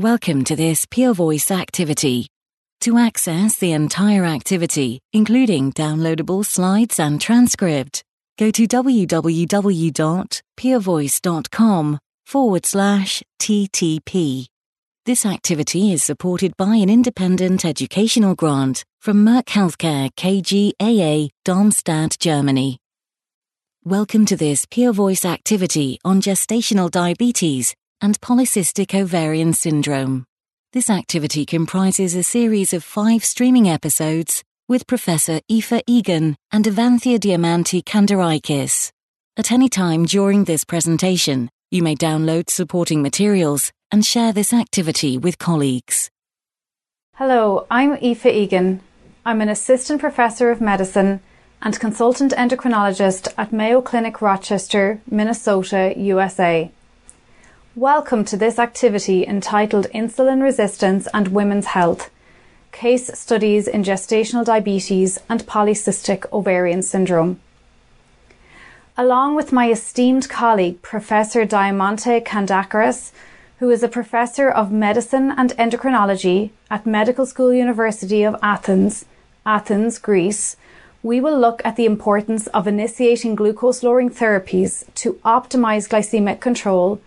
Welcome to this PeerVoice activity. To access the entire activity, including downloadable slides and transcript, go to www.peervoice.com forward slash TTP. This activity is supported by an independent educational grant from Merck Healthcare KGaA Darmstadt, Germany. Welcome to this PeerVoice activity on gestational diabetes and polycystic ovarian syndrome. This activity comprises a series of five streaming episodes with Professor Aoife Egan and Evanthia Diamanti Kandarakis. At any time during this presentation, you may download supporting materials and share this activity with colleagues. Hello, I'm Aoife Egan. I'm an assistant professor of medicine and consultant endocrinologist at Mayo Clinic Rochester, Minnesota, USA. Welcome to this activity entitled Insulin Resistance and Women's Health Case Studies in Gestational Diabetes and Polycystic Ovarian Syndrome. Along with my esteemed colleague, Professor Diamanti Kandarakis, who is a professor of medicine and endocrinology at Medical School University of Athens, Athens, Greece, we will look at the importance of initiating glucose lowering therapies to optimize glycemic control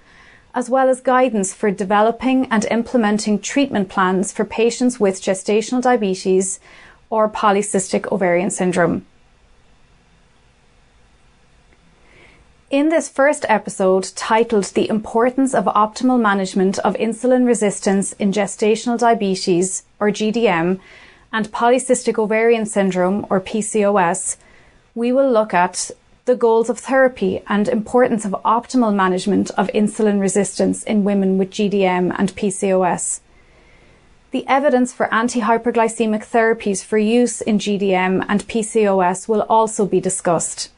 as well as guidance for developing and implementing treatment plans for patients with gestational diabetes or polycystic ovarian syndrome. In this first episode, titled The Importance of Optimal Management of Insulin Resistance in Gestational Diabetes, or GDM, and Polycystic Ovarian Syndrome, or PCOS, we will look at the goals of therapy and importance of optimal management of insulin resistance in women with GDM and PCOS. The evidence for anti-hyperglycemic therapies for use in GDM and PCOS will also be discussed.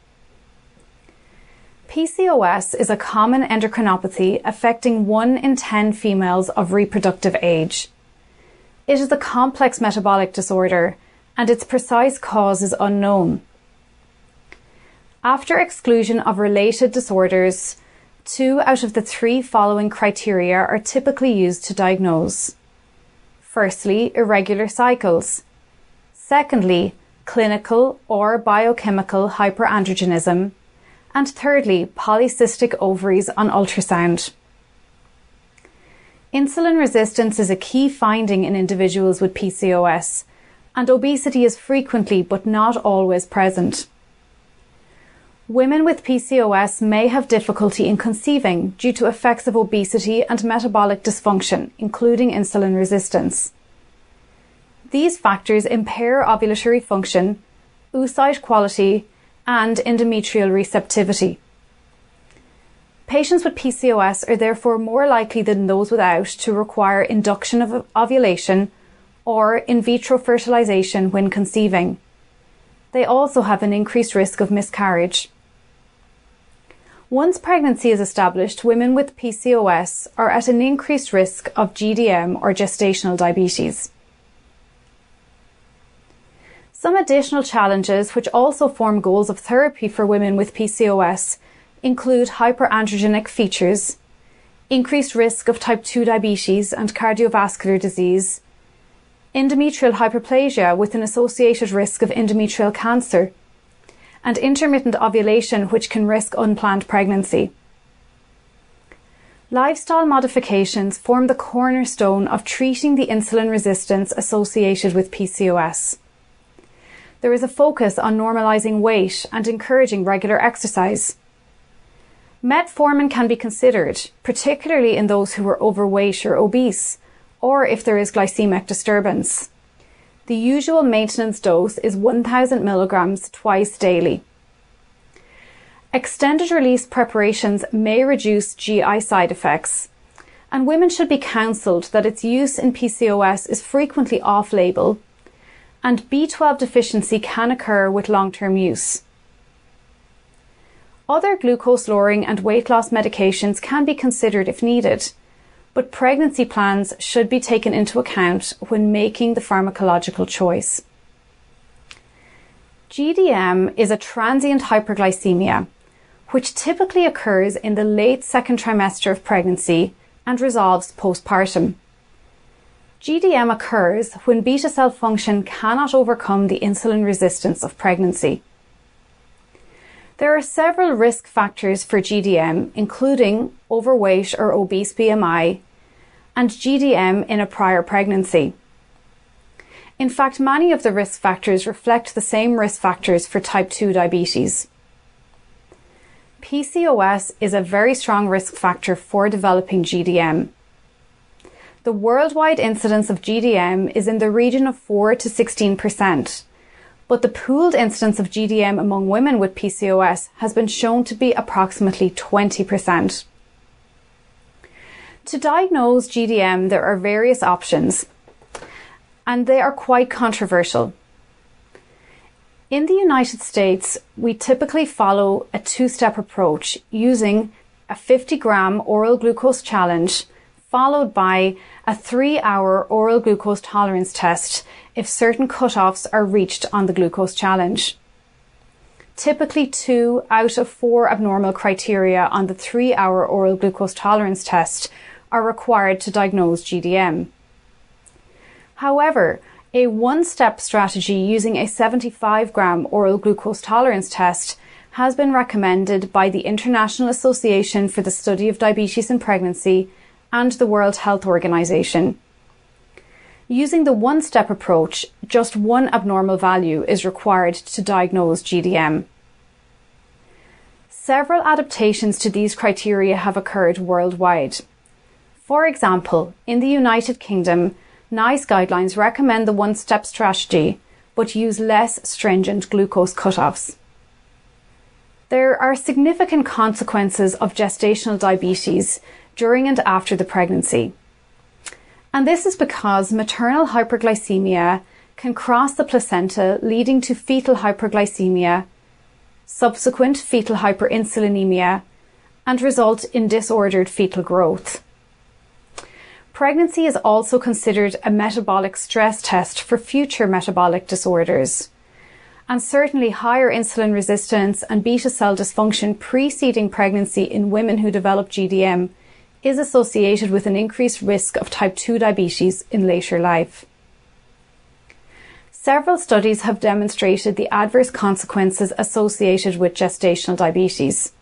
PCOS is a common endocrinopathy affecting 1 in 10 females of reproductive age. It is a complex metabolic disorder and its precise cause is unknown. After exclusion of related disorders, two out of the three following criteria are typically used to diagnose. Firstly, irregular cycles. Secondly, clinical or biochemical hyperandrogenism. And thirdly, polycystic ovaries on ultrasound. Insulin resistance is a key finding in individuals with PCOS, and obesity is frequently but not always present. Women with PCOS may have difficulty in conceiving due to effects of obesity and metabolic dysfunction, including insulin resistance. These factors impair ovulatory function, oocyte quality, and endometrial receptivity. Patients with PCOS are therefore more likely than those without to require induction of ovulation or in vitro fertilization when conceiving. They also have an increased risk of miscarriage. Once pregnancy is established, women with PCOS are at an increased risk of GDM or gestational diabetes. Some additional challenges which also form goals of therapy for women with PCOS include hyperandrogenic features, increased risk of type 2 diabetes and cardiovascular disease, endometrial hyperplasia with an associated risk of endometrial cancer, and intermittent ovulation, which can risk unplanned pregnancy. Lifestyle modifications form the cornerstone of treating the insulin resistance associated with PCOS. There is a focus on normalizing weight and encouraging regular exercise. Metformin can be considered, particularly in those who are overweight or obese, or if there is glycemic disturbance. The usual maintenance dose is 1000 milligrams twice daily. Extended release preparations may reduce GI side effects, and women should be counselled that its use in PCOS is frequently off label, and B12 deficiency can occur with long term use. Other glucose lowering and weight loss medications can be considered if needed but pregnancy plans should be taken into account when making the pharmacological choice. GDM is a transient hyperglycemia, which typically occurs in the late second trimester of pregnancy and resolves postpartum. GDM occurs when beta cell function cannot overcome the insulin resistance of pregnancy. There are several risk factors for GDM, including overweight or obese BMI and GDM in a prior pregnancy. In fact, many of the risk factors reflect the same risk factors for type 2 diabetes. PCOS is a very strong risk factor for developing GDM. The worldwide incidence of GDM is in the region of 4 to 16%, but the pooled incidence of GDM among women with PCOS has been shown to be approximately 20%. To diagnose GDM, there are various options, and they are quite controversial. In the United States, we typically follow a two step approach using a 50 gram oral glucose challenge followed by a three hour oral glucose tolerance test if certain cutoffs are reached on the glucose challenge. Typically, two out of four abnormal criteria on the three hour oral glucose tolerance test are required to diagnose GDM. However, a one step strategy using a 75 gram oral glucose tolerance test has been recommended by the International Association for the Study of Diabetes in Pregnancy and the World Health Organization. Using the one step approach, just one abnormal value is required to diagnose GDM. Several adaptations to these criteria have occurred worldwide. For example, in the United Kingdom, NICE guidelines recommend the one step strategy, but use less stringent glucose cutoffs. There are significant consequences of gestational diabetes during and after the pregnancy. And this is because maternal hyperglycemia can cross the placenta, leading to fetal hyperglycemia, subsequent fetal hyperinsulinemia, and result in disordered fetal growth. Pregnancy is also considered a metabolic stress test for future metabolic disorders. And certainly higher insulin resistance and beta cell dysfunction preceding pregnancy in women who develop GDM is associated with an increased risk of type 2 diabetes in later life. Several studies have demonstrated the adverse consequences associated with gestational diabetes.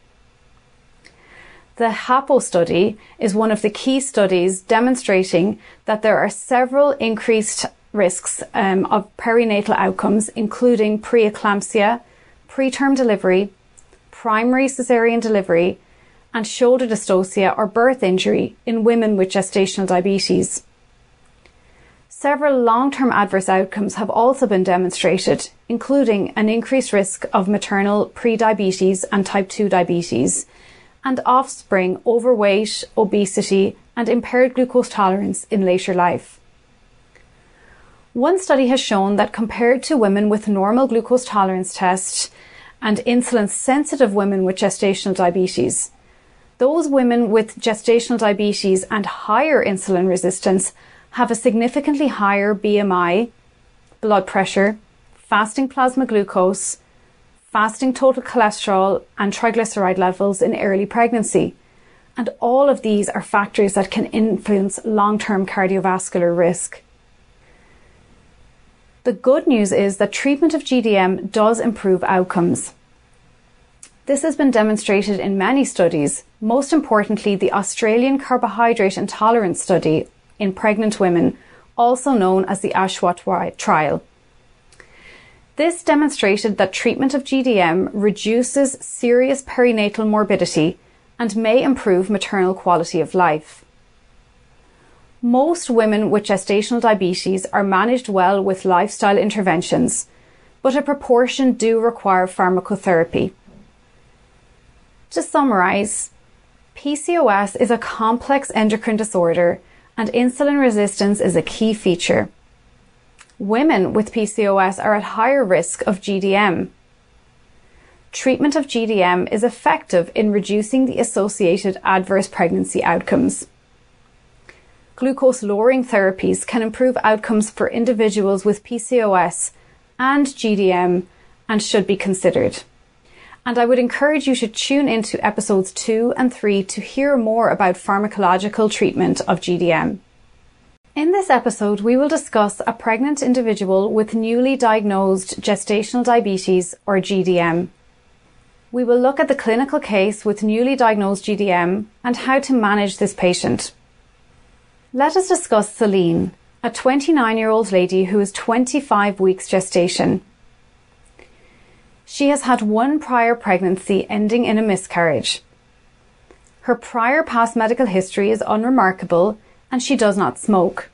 The HAPO study is one of the key studies demonstrating that there are several increased risks um, of perinatal outcomes, including preeclampsia, preterm delivery, primary cesarean delivery, and shoulder dystocia or birth injury in women with gestational diabetes. Several long-term adverse outcomes have also been demonstrated, including an increased risk of maternal prediabetes and type 2 diabetes, and offspring overweight, obesity, and impaired glucose tolerance in later life. One study has shown that compared to women with normal glucose tolerance test and insulin sensitive women with gestational diabetes, those women with gestational diabetes and higher insulin resistance have a significantly higher BMI, blood pressure, fasting plasma glucose, fasting total cholesterol, and triglyceride levels in early pregnancy. And all of these are factors that can influence long term cardiovascular risk. The good news is that treatment of GDM does improve outcomes. This has been demonstrated in many studies, most importantly, the Australian Carbohydrate Intolerance Study in pregnant women, also known as the ACHOIS trial. This demonstrated that treatment of GDM reduces serious perinatal morbidity and may improve maternal quality of life. Most women with gestational diabetes are managed well with lifestyle interventions, but a proportion do require pharmacotherapy. To summarise, PCOS is a complex endocrine disorder and insulin resistance is a key feature. Women with PCOS are at higher risk of GDM. Treatment of GDM is effective in reducing the associated adverse pregnancy outcomes. Glucose lowering therapies can improve outcomes for individuals with PCOS and GDM and should be considered and I would encourage you to tune into episodes two and three to hear more about pharmacological treatment of GDM. In this episode, we will discuss a pregnant individual with newly diagnosed gestational diabetes or GDM. We will look at the clinical case with newly diagnosed GDM and how to manage this patient. Let us discuss Celine, a 29 year old lady who is 25 weeks gestation. She has had one prior pregnancy ending in a miscarriage. Her prior past medical history is unremarkable and she does not smoke.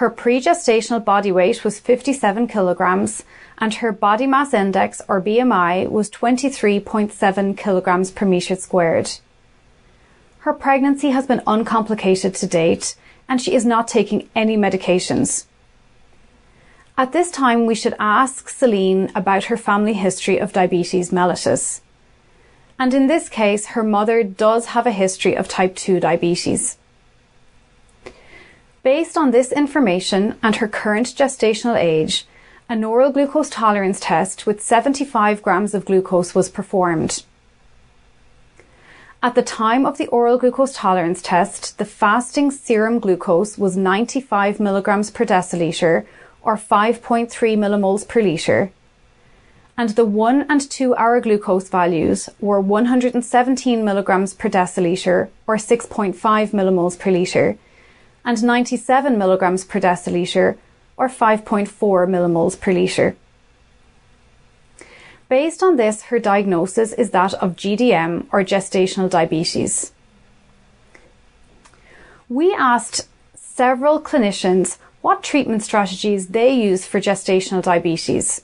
Her pre-gestational body weight was 57 kilograms and her body mass index or BMI was 23.7 kilograms per metre squared. Her pregnancy has been uncomplicated to date and she is not taking any medications. At this time, we should ask Celine about her family history of diabetes mellitus. And in this case, her mother does have a history of type 2 diabetes. Based on this information and her current gestational age, an oral glucose tolerance test with 75 grams of glucose was performed. At the time of the oral glucose tolerance test, the fasting serum glucose was 95 milligrams per deciliter or 5.3 millimoles per litre, and the 1 and 2 hour glucose values were 117 milligrams per deciliter or 6.5 millimoles per litre and 97 milligrams per deciliter or 5.4 millimoles per litre. Based on this, her diagnosis is that of GDM or gestational diabetes. We asked several clinicians what treatment strategies they use for gestational diabetes.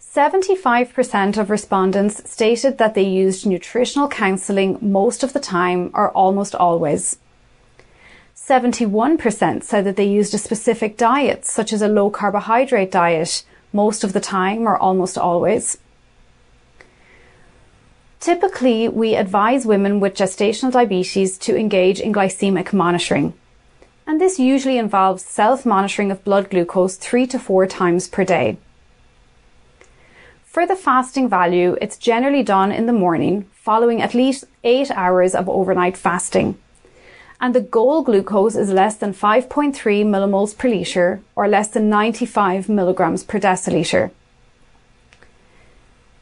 75% of respondents stated that they used nutritional counselling most of the time or almost always. 71% said that they used a specific diet, such as a low carbohydrate diet, most of the time or almost always. Typically, we advise women with gestational diabetes to engage in glycemic monitoring. And this usually involves self monitoring of blood glucose three to four times per day. For the fasting value, it's generally done in the morning, following at least eight hours of overnight fasting and the goal glucose is less than 5.3 millimoles per litre or less than 95 milligrams per deciliter.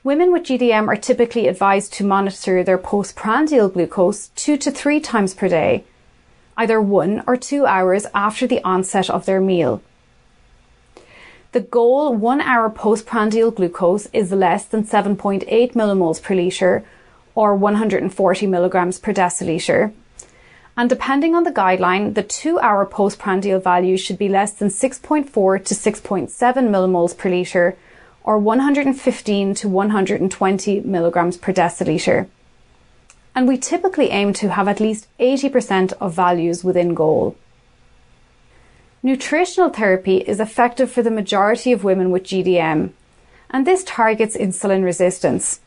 Women with GDM are typically advised to monitor their postprandial glucose two to three times per day, either one or two hours after the onset of their meal. The goal one hour postprandial glucose is less than 7.8 millimoles per litre or 140 milligrams per deciliter and depending on the guideline, the two hour postprandial value should be less than 6.4 to 6.7 millimoles per litre or 115 to 120 milligrams per deciliter. And we typically aim to have at least 80% of values within goal. Nutritional therapy is effective for the majority of women with GDM, and this targets insulin resistance.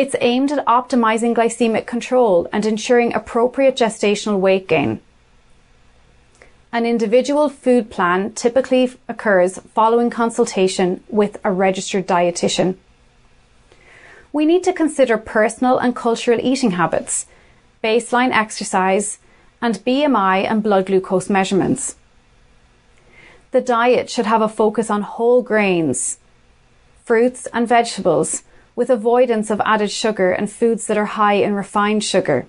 It's aimed at optimizing glycemic control and ensuring appropriate gestational weight gain. An individual food plan typically occurs following consultation with a registered dietitian. We need to consider personal and cultural eating habits, baseline exercise, and BMI and blood glucose measurements. The diet should have a focus on whole grains, fruits and vegetables, with avoidance of added sugar and foods that are high in refined sugar.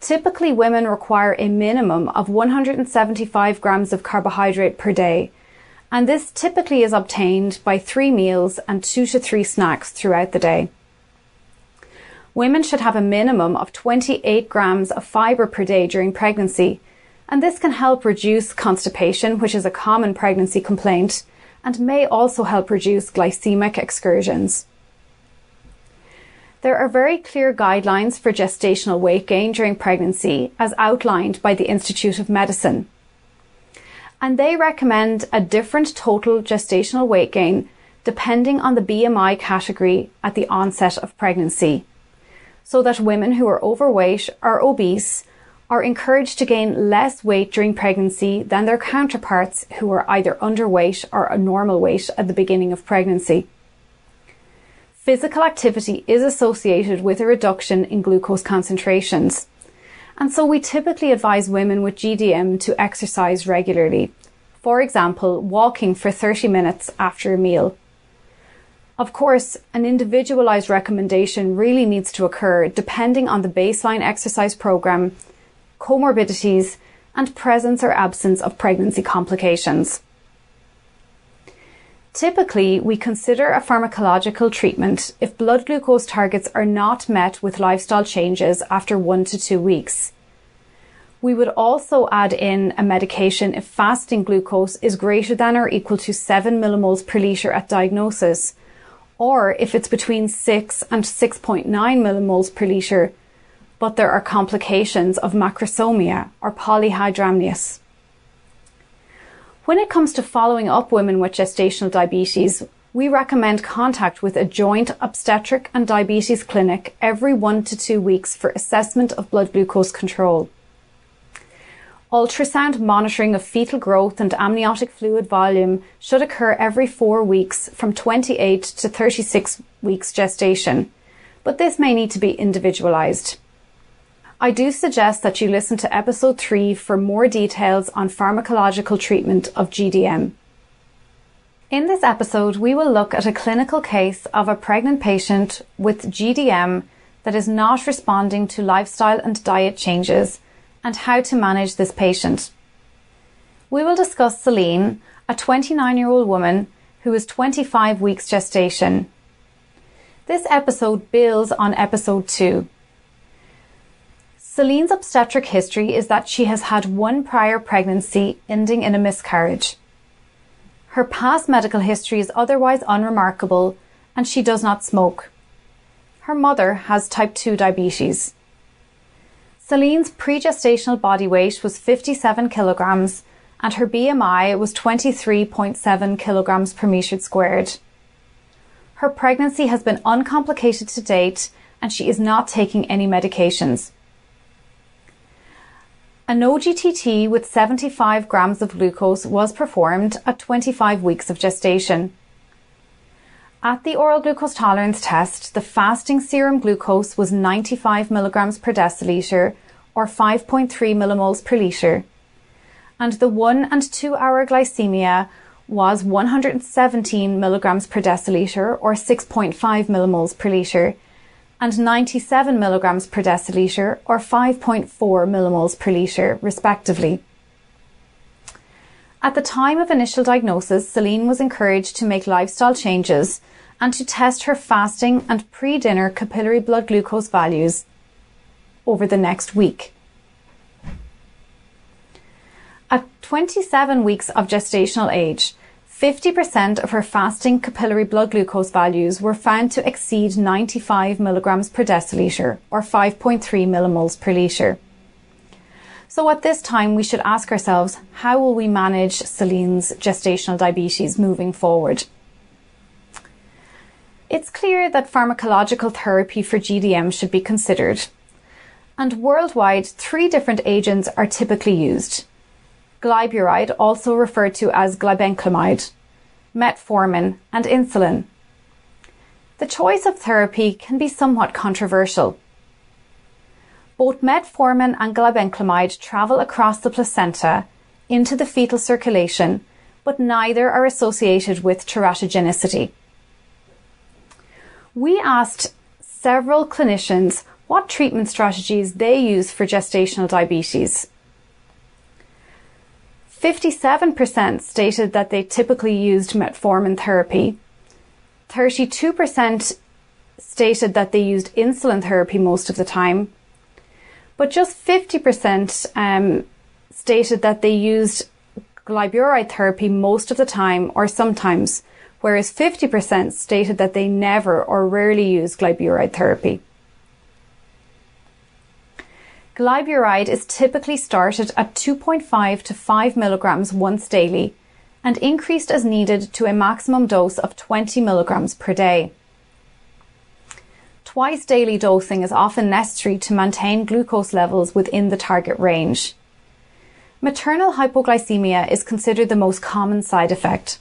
Typically, women require a minimum of 175 grams of carbohydrate per day, and this typically is obtained by three meals and two to three snacks throughout the day. Women should have a minimum of 28 grams of fibre per day during pregnancy, and this can help reduce constipation, which is a common pregnancy complaint, and may also help reduce glycemic excursions. There are very clear guidelines for gestational weight gain during pregnancy as outlined by the Institute of Medicine. And they recommend a different total gestational weight gain depending on the BMI category at the onset of pregnancy, so that women who are overweight or obese are encouraged to gain less weight during pregnancy than their counterparts who are either underweight or a normal weight at the beginning of pregnancy. Physical activity is associated with a reduction in glucose concentrations, And so we typically advise women with GDM to exercise regularly. For example, walking for 30 minutes after a meal. Of course, an individualized recommendation really needs to occur depending on the baseline exercise program, comorbidities, and presence or absence of pregnancy complications. Typically, we consider a pharmacological treatment if blood glucose targets are not met with lifestyle changes after one to two weeks. We would also add in a medication if fasting glucose is greater than or equal to 7 millimoles per litre at diagnosis, or if it's between 6 and 6.9 millimoles per litre, but there are complications of macrosomia or polyhydramnios. When it comes to following up women with gestational diabetes, we recommend contact with a joint obstetric and diabetes clinic every one to two weeks for assessment of blood glucose control. Ultrasound monitoring of fetal growth and amniotic fluid volume should occur every four weeks from 28 to 36 weeks gestation, but this may need to be individualized. I do suggest that you listen to episode 3 for more details on pharmacological treatment of GDM. In this episode, we will look at a clinical case of a pregnant patient with GDM that is not responding to lifestyle and diet changes and how to manage this patient. We will discuss Celine, a 29 year old woman who is 25 weeks gestation. This episode builds on episode 2. Celine's obstetric history is that she has had one prior pregnancy ending in a miscarriage. Her past medical history is otherwise unremarkable and she does not smoke. Her mother has type 2 diabetes. Celine's pregestational body weight was 57 kilograms and her BMI was 23.7 kilograms per metre squared. Her pregnancy has been uncomplicated to date and she is not taking any medications. An OGTT with 75 grams of glucose was performed at 25 weeks of gestation. At the oral glucose tolerance test, the fasting serum glucose was 95 milligrams per deciliter or 5.3 millimoles per litre, and the one and two hour glycemia was 117 milligrams per deciliter or 6.5 millimoles per litre and 97 milligrams per deciliter or 5.4 millimoles per litre, respectively. At the time of initial diagnosis, Celine was encouraged to make lifestyle changes and to test her fasting and pre-dinner capillary blood glucose values over the next week. At 27 weeks of gestational age, 50% of her fasting capillary blood glucose values were found to exceed 95 milligrams per deciliter or 5.3 millimoles per litre. So at this time, we should ask ourselves, how will we manage Celine's gestational diabetes moving forward? It's clear that pharmacological therapy for GDM should be considered. And worldwide, three different agents are typically used glyburide, also referred to as glibenclamide, metformin, and insulin. The choice of therapy can be somewhat controversial. Both metformin and glibenclamide travel across the placenta into the fetal circulation, but neither are associated with teratogenicity. We asked several clinicians what treatment strategies they use for gestational diabetes. 57% stated that they typically used metformin therapy. 32% stated that they used insulin therapy most of the time. But just 50% um, stated that they used glyburide therapy most of the time or sometimes, whereas 50% stated that they never or rarely use glyburide therapy. Glyburide is typically started at 2.5 to 5 milligrams once daily and increased as needed to a maximum dose of 20 milligrams per day. Twice daily dosing is often necessary to maintain glucose levels within the target range. Maternal hypoglycemia is considered the most common side effect.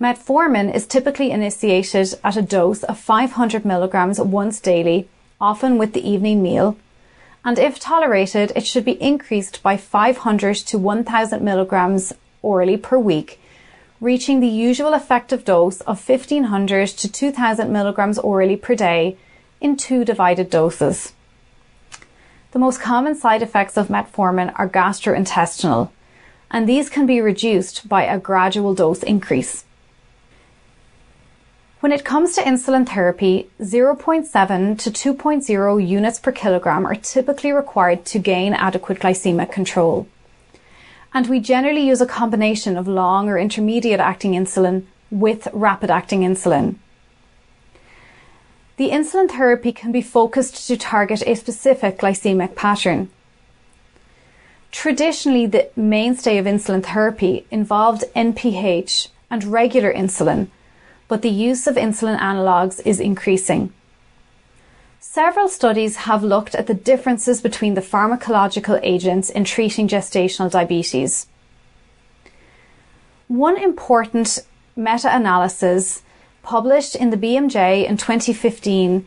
Metformin is typically initiated at a dose of 500 milligrams once daily often with the evening meal, and if tolerated, it should be increased by 500 to 1000 milligrams orally per week, reaching the usual effective dose of 1500 to 2000 milligrams orally per day in two divided doses. The most common side effects of metformin are gastrointestinal, and these can be reduced by a gradual dose increase. When it comes to insulin therapy, 0.7 to 2.0 units per kilogram are typically required to gain adequate glycemic control. And we generally use a combination of long or intermediate acting insulin with rapid acting insulin. The insulin therapy can be focused to target a specific glycemic pattern. Traditionally, the mainstay of insulin therapy involved NPH and regular insulin, but the use of insulin analogues is increasing. Several studies have looked at the differences between the pharmacological agents in treating gestational diabetes. One important meta analysis published in the BMJ in 2015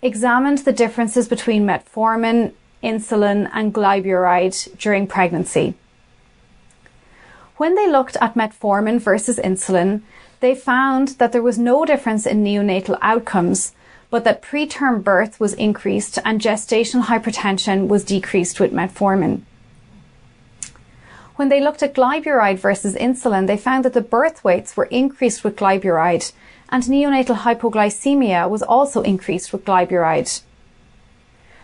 examined the differences between metformin, insulin, and glyburide during pregnancy. When they looked at metformin versus insulin, they found that there was no difference in neonatal outcomes, but that preterm birth was increased and gestational hypertension was decreased with metformin. When they looked at glyburide versus insulin, they found that the birth weights were increased with glyburide and neonatal hypoglycemia was also increased with glyburide.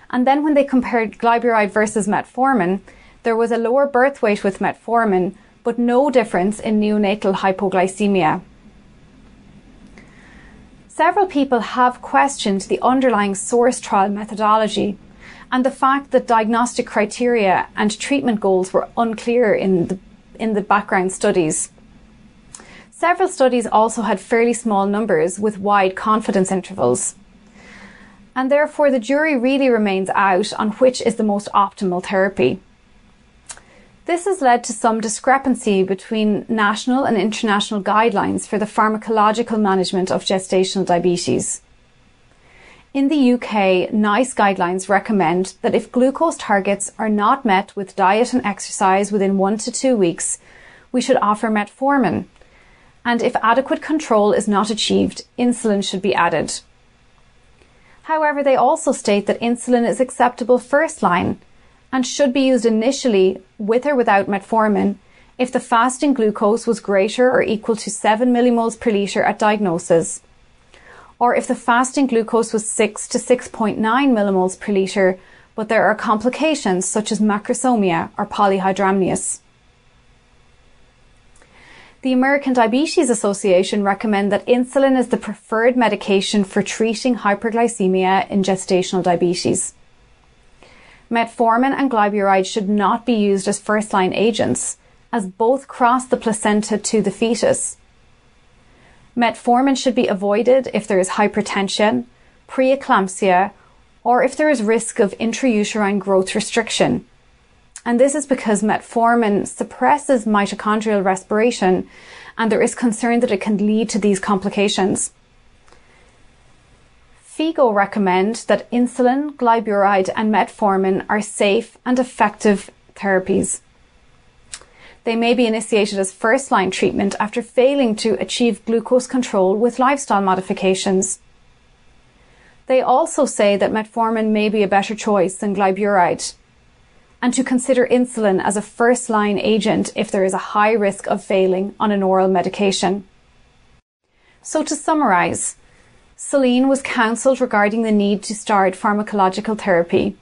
And then when they compared glyburide versus metformin, there was a lower birth weight with metformin, but no difference in neonatal hypoglycemia. Several people have questioned the underlying source trial methodology and the fact that diagnostic criteria and treatment goals were unclear in the, in the background studies. Several studies also had fairly small numbers with wide confidence intervals. And therefore, the jury really remains out on which is the most optimal therapy. This has led to some discrepancy between national and international guidelines for the pharmacological management of gestational diabetes. In the UK, NICE guidelines recommend that if glucose targets are not met with diet and exercise within one to two weeks, we should offer metformin. And if adequate control is not achieved, insulin should be added. However, they also state that insulin is acceptable first line and should be used initially with or without metformin if the fasting glucose was greater or equal to 7 millimoles per litre at diagnosis, or if the fasting glucose was 6 to 6.9 millimoles per litre, but there are complications such as macrosomia or polyhydramnios. The American Diabetes Association recommend that insulin is the preferred medication for treating hyperglycemia in gestational diabetes. Metformin and glyburide should not be used as first line agents, as both cross the placenta to the fetus. Metformin should be avoided if there is hypertension, preeclampsia, or if there is risk of intrauterine growth restriction. And this is because metformin suppresses mitochondrial respiration and there is concern that it can lead to these complications. FIGO recommend that insulin, glyburide, and metformin are safe and effective therapies. They may be initiated as first line treatment after failing to achieve glucose control with lifestyle modifications. They also say that metformin may be a better choice than glyburide and to consider insulin as a first line agent if there is a high risk of failing on an oral medication. So to summarize, Celine was counselled regarding the need to start pharmacological therapy.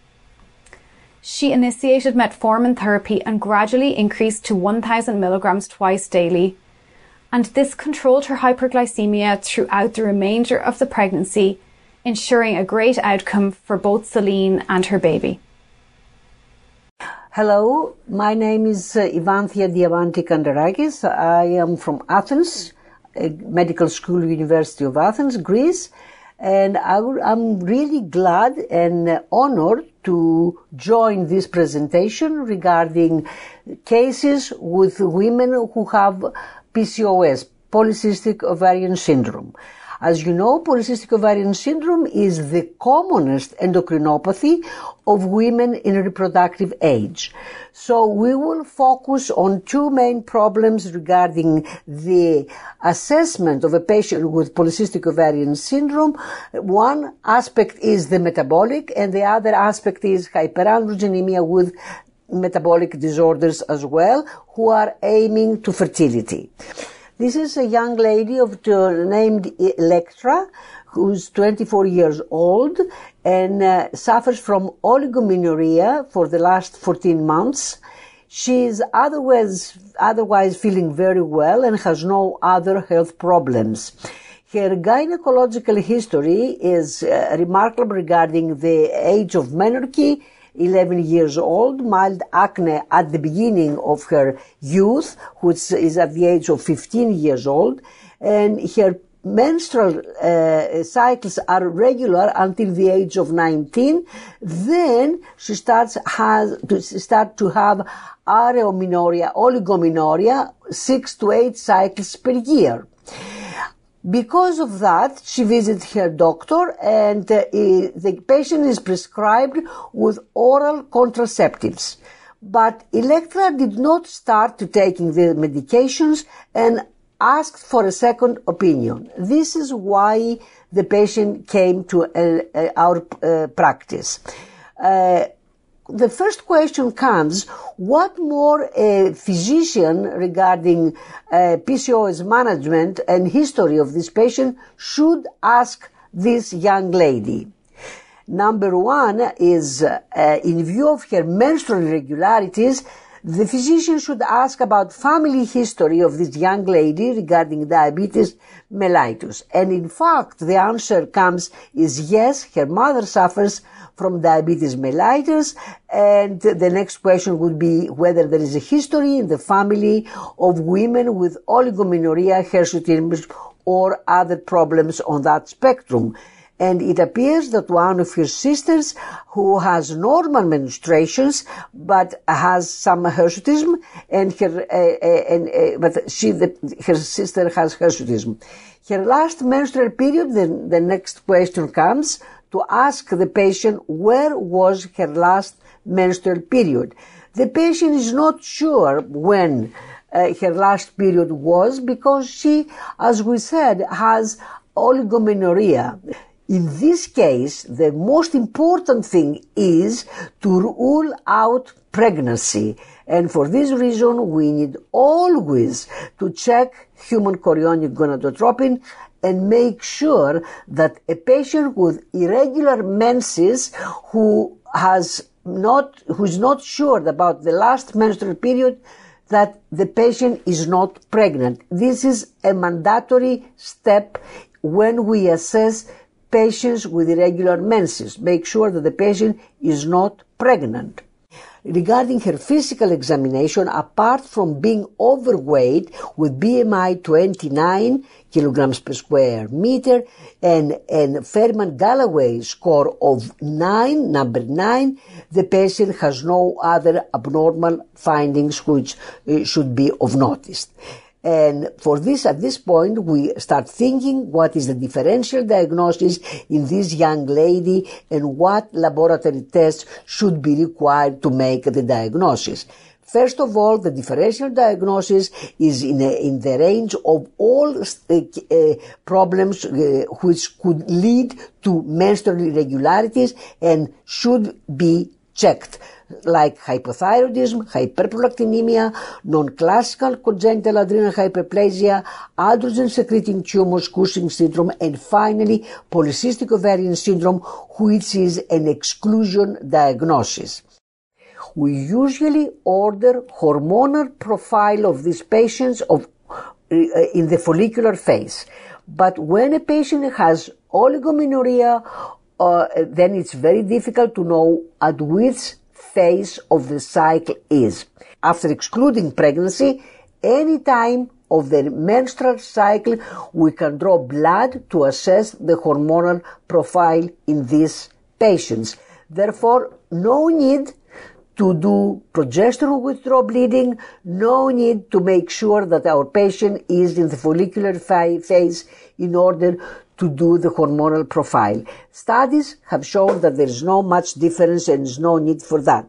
She initiated metformin therapy and gradually increased to 1000 milligrams twice daily. And this controlled her hyperglycemia throughout the remainder of the pregnancy, ensuring a great outcome for both Celine and her baby. Hello, my name is uh, Evanthia Diamanti Kandarakis. I am from Athens Medical School, University of Athens, Greece. And I am really glad and honored to join this presentation regarding cases with women who have PCOS, polycystic ovarian syndrome. As you know, polycystic ovarian syndrome is the commonest endocrinopathy of women in reproductive age. So we will focus on two main problems regarding the assessment of a patient with polycystic ovarian syndrome. One aspect is the metabolic and the other aspect is hyperandrogenemia with metabolic disorders as well who are aiming to fertility. This is a young lady of named Electra who's 24 years old and uh, suffers from oligomenorrhea for the last 14 months. She is otherwise, otherwise feeling very well and has no other health problems. Her gynecological history is uh, remarkable regarding the age of menarche 11 years old, mild acne at the beginning of her youth, which is at the age of 15 years old, and her menstrual uh, cycles are regular until the age of 19 then she starts has to start to have areomenorrhea oligomenorrhea 6 to 8 cycles per year because of that, she visits her doctor and uh, the patient is prescribed with oral contraceptives. But Electra did not start to taking the medications and asked for a second opinion. This is why the patient came to uh, uh, our uh, practice. The first question comes, what more a physician regarding uh, PCOS management and history of this patient should ask this young lady? Number one is, uh, in view of her menstrual irregularities, the physician should ask about family history of this young lady regarding diabetes mellitus. And in fact, the answer comes is yes, her mother suffers from diabetes mellitus. And the next question would be whether there is a history in the family of women with oligomenorrhea, hirsutism, or other problems on that spectrum. And it appears that one of her sisters who has normal menstruations but has some hirsutism and her, uh, uh, and, uh, but she, the, her sister has hirsutism. Her last menstrual period, the, the next question comes, to ask the patient where was her last menstrual period. The patient is not sure when uh, her last period was because she, as we said, has oligomenorrhea. In this case, the most important thing is to rule out pregnancy. And for this reason, we need always to check human chorionic gonadotropin and make sure that a patient with irregular menses who has not, who's not sure about the last menstrual period, that the patient is not pregnant. This is a mandatory step when we assess patients with irregular menses. Make sure that the patient is not pregnant regarding her physical examination, apart from being overweight with BMI 29 kilograms per square meter and, and Ferriman Gallwey score of 9, number 9, the patient has no other abnormal findings which uh, should be of notice. And for this, at this point, we start thinking what is the differential diagnosis in this young lady and what laboratory tests should be required to make the diagnosis. First of all, the differential diagnosis is in, a, in the range of all uh, uh, problems uh, which could lead to menstrual irregularities and should be checked like hypothyroidism, hyperprolactinemia, non-classical congenital adrenal hyperplasia, androgen secreting tumors, Cushing syndrome, and finally polycystic ovarian syndrome, which is an exclusion diagnosis. We usually order hormonal profile of these patients of, uh, in the follicular phase. But when a patient has oligomenorrhea, uh, then it's very difficult to know at which phase of the cycle is. After excluding pregnancy, any time of the menstrual cycle, we can draw blood to assess the hormonal profile in these patients. Therefore, no need to do progesterone withdrawal bleeding, no need to make sure that our patient is in the follicular phase in order to do the hormonal profile. Studies have shown that there is no much difference and is no need for that.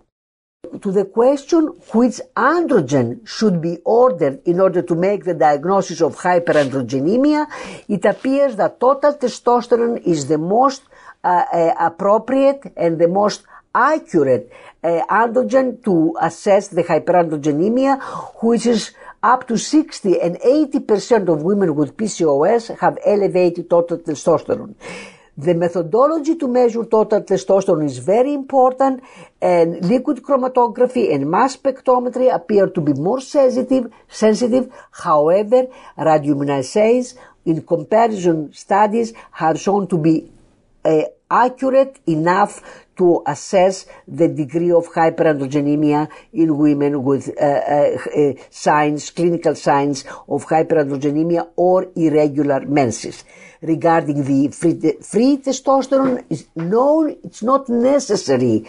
To the question which androgen should be ordered in order to make the diagnosis of hyperandrogenemia, it appears that total testosterone is the most uh, uh, appropriate and the most accurate uh, androgen to assess the hyperandrogenemia, which is up to 60 and 80% of women with PCOS have elevated total testosterone. The methodology to measure total testosterone is very important and liquid chromatography and mass spectrometry appear to be more sensitive, sensitive. However, radioimmunoassays in comparison studies have shown to be uh, accurate enough to assess the degree of hyperandrogenemia in women with uh, uh, uh, signs, clinical signs of hyperandrogenemia or irregular menses. Regarding the free, free testosterone, is known it's not necessary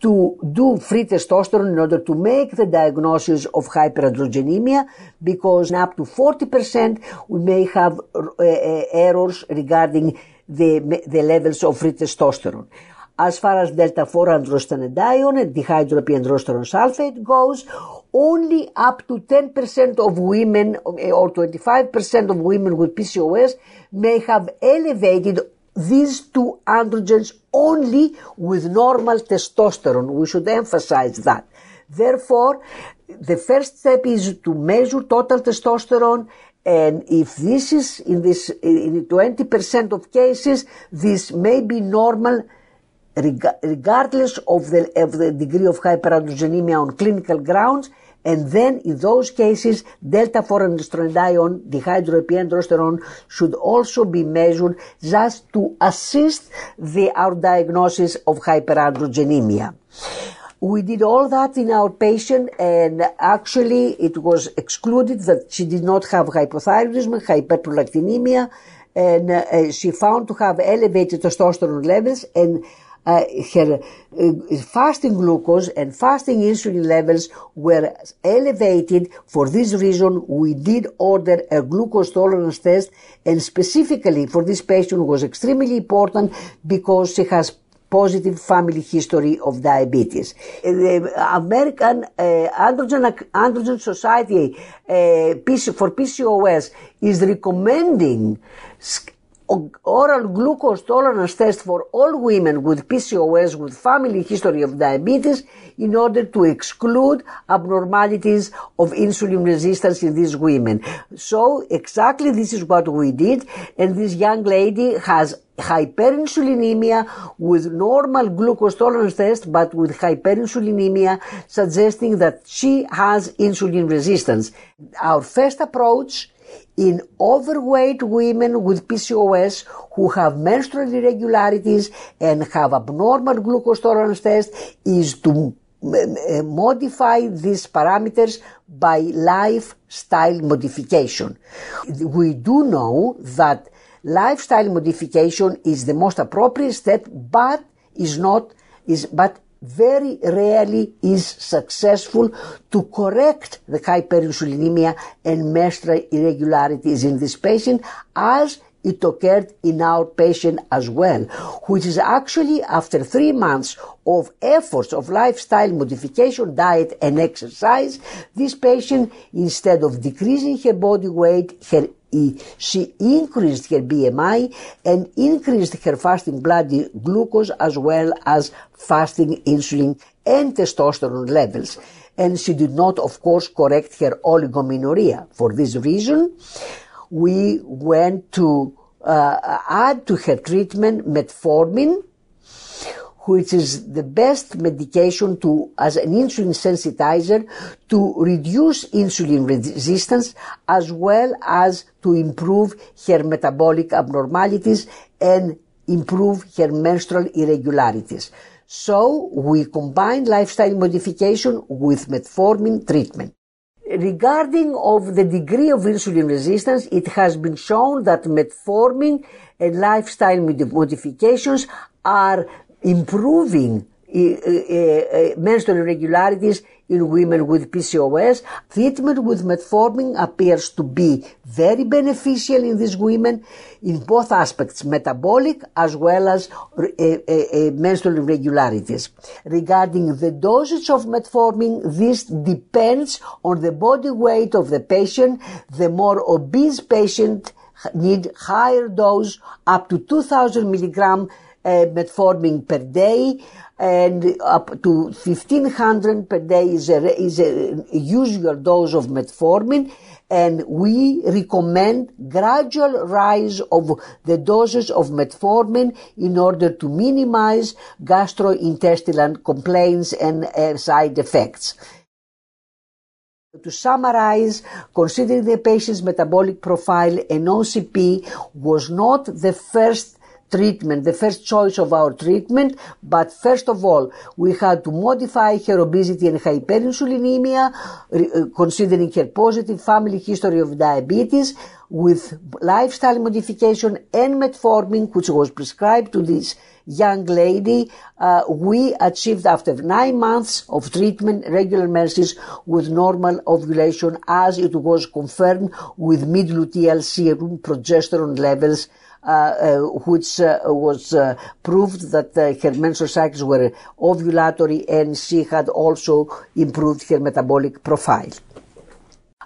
to do free testosterone in order to make the diagnosis of hyperandrogenemia because up to 40% we may have uh, uh, errors regarding the, the levels of free testosterone. As far as delta 4 androstenedione and dehydroepiandrosterone sulfate goes, only up to 10% of women eh, or 25% of women with PCOS may have elevated these two androgens only with normal testosterone. We should emphasize that. Therefore, the first step is to measure total testosterone and if this is in this, in 20% of cases, this may be normal regardless of the, of the degree of hyperandrogenemia on clinical grounds. And then in those cases, delta 4 androstenedione, dehydroepiandrosterone, should also be measured just to assist the, our diagnosis of hyperandrogenemia. We did all that in our patient and actually it was excluded that she did not have hypothyroidism, hyperprolactinemia, and uh, she found to have elevated testosterone levels and uh, her uh, fasting glucose and fasting insulin levels were elevated. For this reason, we did order a glucose tolerance test and specifically for this patient was extremely important because she has positive family history of diabetes. The American uh, Androgen, Androgen Society uh, for PCOS is recommending oral glucose tolerance test for all women with PCOS with family history of diabetes in order to exclude abnormalities of insulin resistance in these women. So exactly this is what we did and this young lady has hyperinsulinemia with normal glucose tolerance test but with hyperinsulinemia suggesting that she has insulin resistance. Our first approach in overweight women with PCOS who have menstrual irregularities and have abnormal glucose tolerance test is to modify these parameters by lifestyle modification. We do know that lifestyle modification is the most appropriate step, but is not, is, but very rarely is successful to correct the hyperinsulinemia and menstrual irregularities in this patient as it occurred in our patient as well, which is actually after three months of efforts of lifestyle modification, diet and exercise, this patient, instead of decreasing her body weight, her she increased her BMI and increased her fasting blood glucose as well as fasting insulin and testosterone levels. And she did not, of course, correct her oligomenorrhea. For this reason, we went to uh, add to her treatment metformin, which is the best medication to, as an insulin sensitizer to reduce insulin resistance as well as to improve her metabolic abnormalities and improve her menstrual irregularities. So we combine lifestyle modification with metformin treatment. Regarding of the degree of insulin resistance, it has been shown that metformin and lifestyle modifications are improving menstrual irregularities in women with PCOS. Treatment with metformin appears to be very beneficial in these women in both aspects, metabolic as well as uh, uh, menstrual irregularities. Regarding the dosage of metformin, this depends on the body weight of the patient. The more obese patient need higher dose up to 2000 milligram uh, metformin per day and up to 1500 per day is a, is a usual dose of metformin and we recommend gradual rise of the doses of metformin in order to minimize gastrointestinal complaints and uh, side effects. To summarize, considering the patient's metabolic profile, an OCP was not the first treatment, the first choice of our treatment, but first of all, we had to modify her obesity and hyperinsulinemia, uh, considering her positive family history of diabetes, with lifestyle modification and metformin, which was prescribed to this young lady, uh, we achieved after nine months of treatment regular menses with normal ovulation as it was confirmed with mid-luteal serum progesterone levels uh, uh, which uh, was proved that her menstrual cycles were ovulatory and she had also improved her metabolic profile.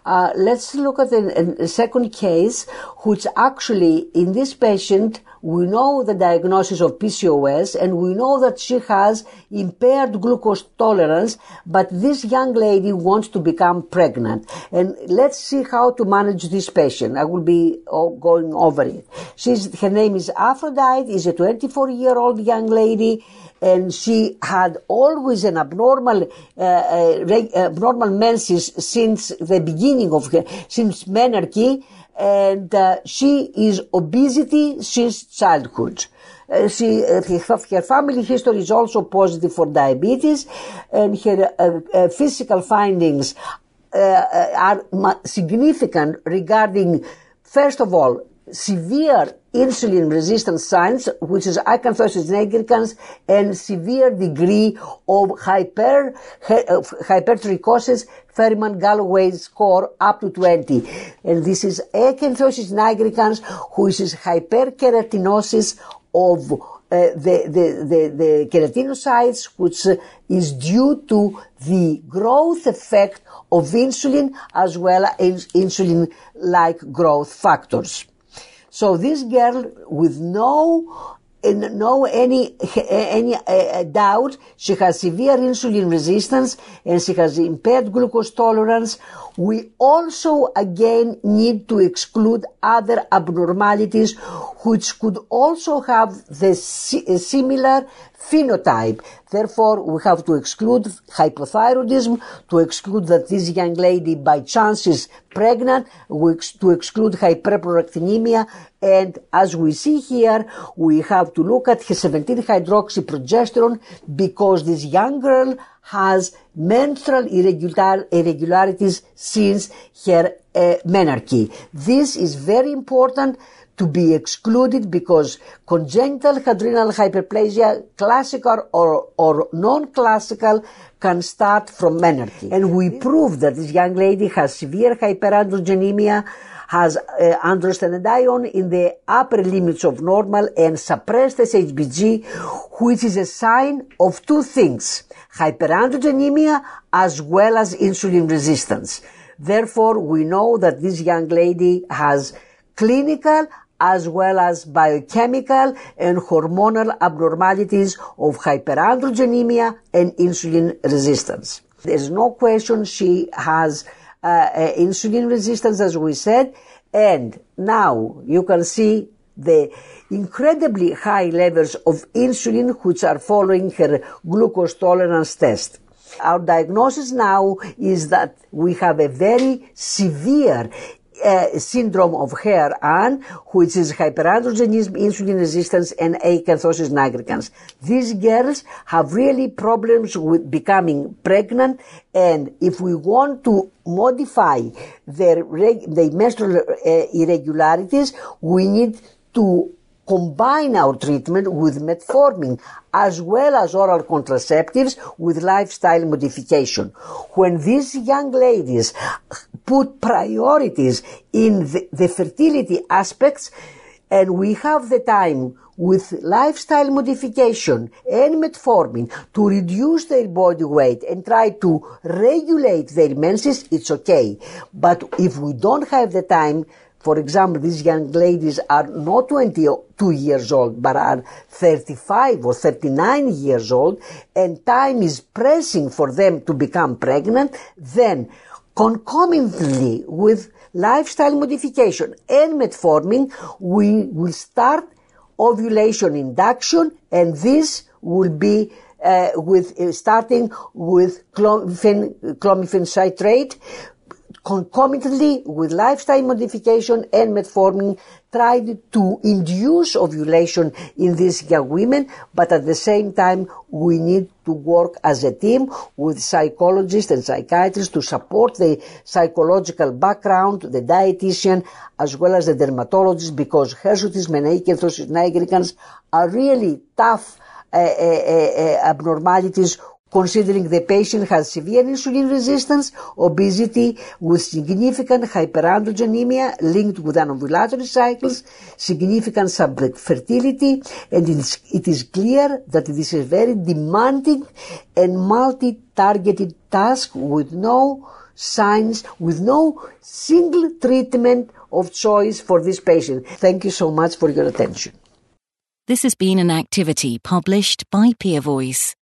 Uh, let's look at the, second case, which actually in this patient we know the diagnosis of PCOS and we know that she has impaired glucose tolerance, but this young lady wants to become pregnant. And let's see how to manage this patient. I will be going over it. She's, her name is Aphrodite, is a 24 year old young lady and she had always an abnormal, uh, uh, abnormal menses since the beginning of her, since menarche and uh, she is obesity since childhood. Uh, she, uh, her family history is also positive for diabetes, and her uh, physical findings are significant regarding, first of all, severe insulin resistance signs, which is acanthosis nigricans, and severe degree of hyper, hypertrichosis Ferriman Gallwey score up to 20. And this is acanthosis nigricans, which is hyperkeratinosis of uh, the, the, the, the keratinocytes, which is due to the growth effect of insulin as well as insulin-like growth factors. So this girl with no no any any uh, doubt she has severe insulin resistance and she has impaired glucose tolerance we also again need to exclude other abnormalities which could also have the similar phenotype. Therefore, we have to exclude hypothyroidism, to exclude that this young lady by chance is pregnant, to exclude hyperprolactinemia, and as we see here, we have to look at her 17-hydroxyprogesterone because this young girl has menstrual irregular, irregularities since her uh, menarche. This is very important to be excluded because congenital adrenal hyperplasia, classical or, or non-classical, can start from menarche. And we prove that this young lady has severe hyperandrogenemia, has uh, androstenedione in the upper limits of normal and suppressed SHBG, which is a sign of two things, hyperandrogenemia as well as insulin resistance. Therefore, we know that this young lady has clinical as well as biochemical and hormonal abnormalities of hyperandrogenemia and insulin resistance. There's no question she has Uh, uh, insulin resistance, as we said, and now you can see the incredibly high levels of insulin which are following her glucose tolerance test. Our diagnosis now is that we have a very severe uh, syndrome of HAIR-AN, which is hyperandrogenism, insulin resistance, and acanthosis nigricans. These girls have really problems with becoming pregnant, and if we want to modify their, their menstrual uh, irregularities, we need to combine our treatment with metformin as well as oral contraceptives with lifestyle modification. When these young ladies put priorities in the, the fertility aspects and we have the time with lifestyle modification and metformin to reduce their body weight and try to regulate their menses, it's okay. But if we don't have the time, for example, these young ladies are not 22 years old, but are 35 or 39 years old, and time is pressing for them to become pregnant, then concomitantly with lifestyle modification and metformin, we will start ovulation induction, and this will be uh, with uh, starting with clomiphene, clomiphene citrate, concomitantly with lifestyle modification and metformin tried to induce ovulation in these young women, but at the same time we need to work as a team with psychologists and psychiatrists to support the psychological background, the dietitian, as well as the dermatologist, because hirsutism and acanthosis nigricans are really tough uh, uh, uh, abnormalities considering the patient has severe insulin resistance, obesity with significant hyperandrogenemia linked with anovulatory cycles, significant subfertility, and it is clear that this is a very demanding and multi-targeted task with no signs, with no single treatment of choice for this patient. Thank you so much for your attention. This has been an activity published by PeerVoice.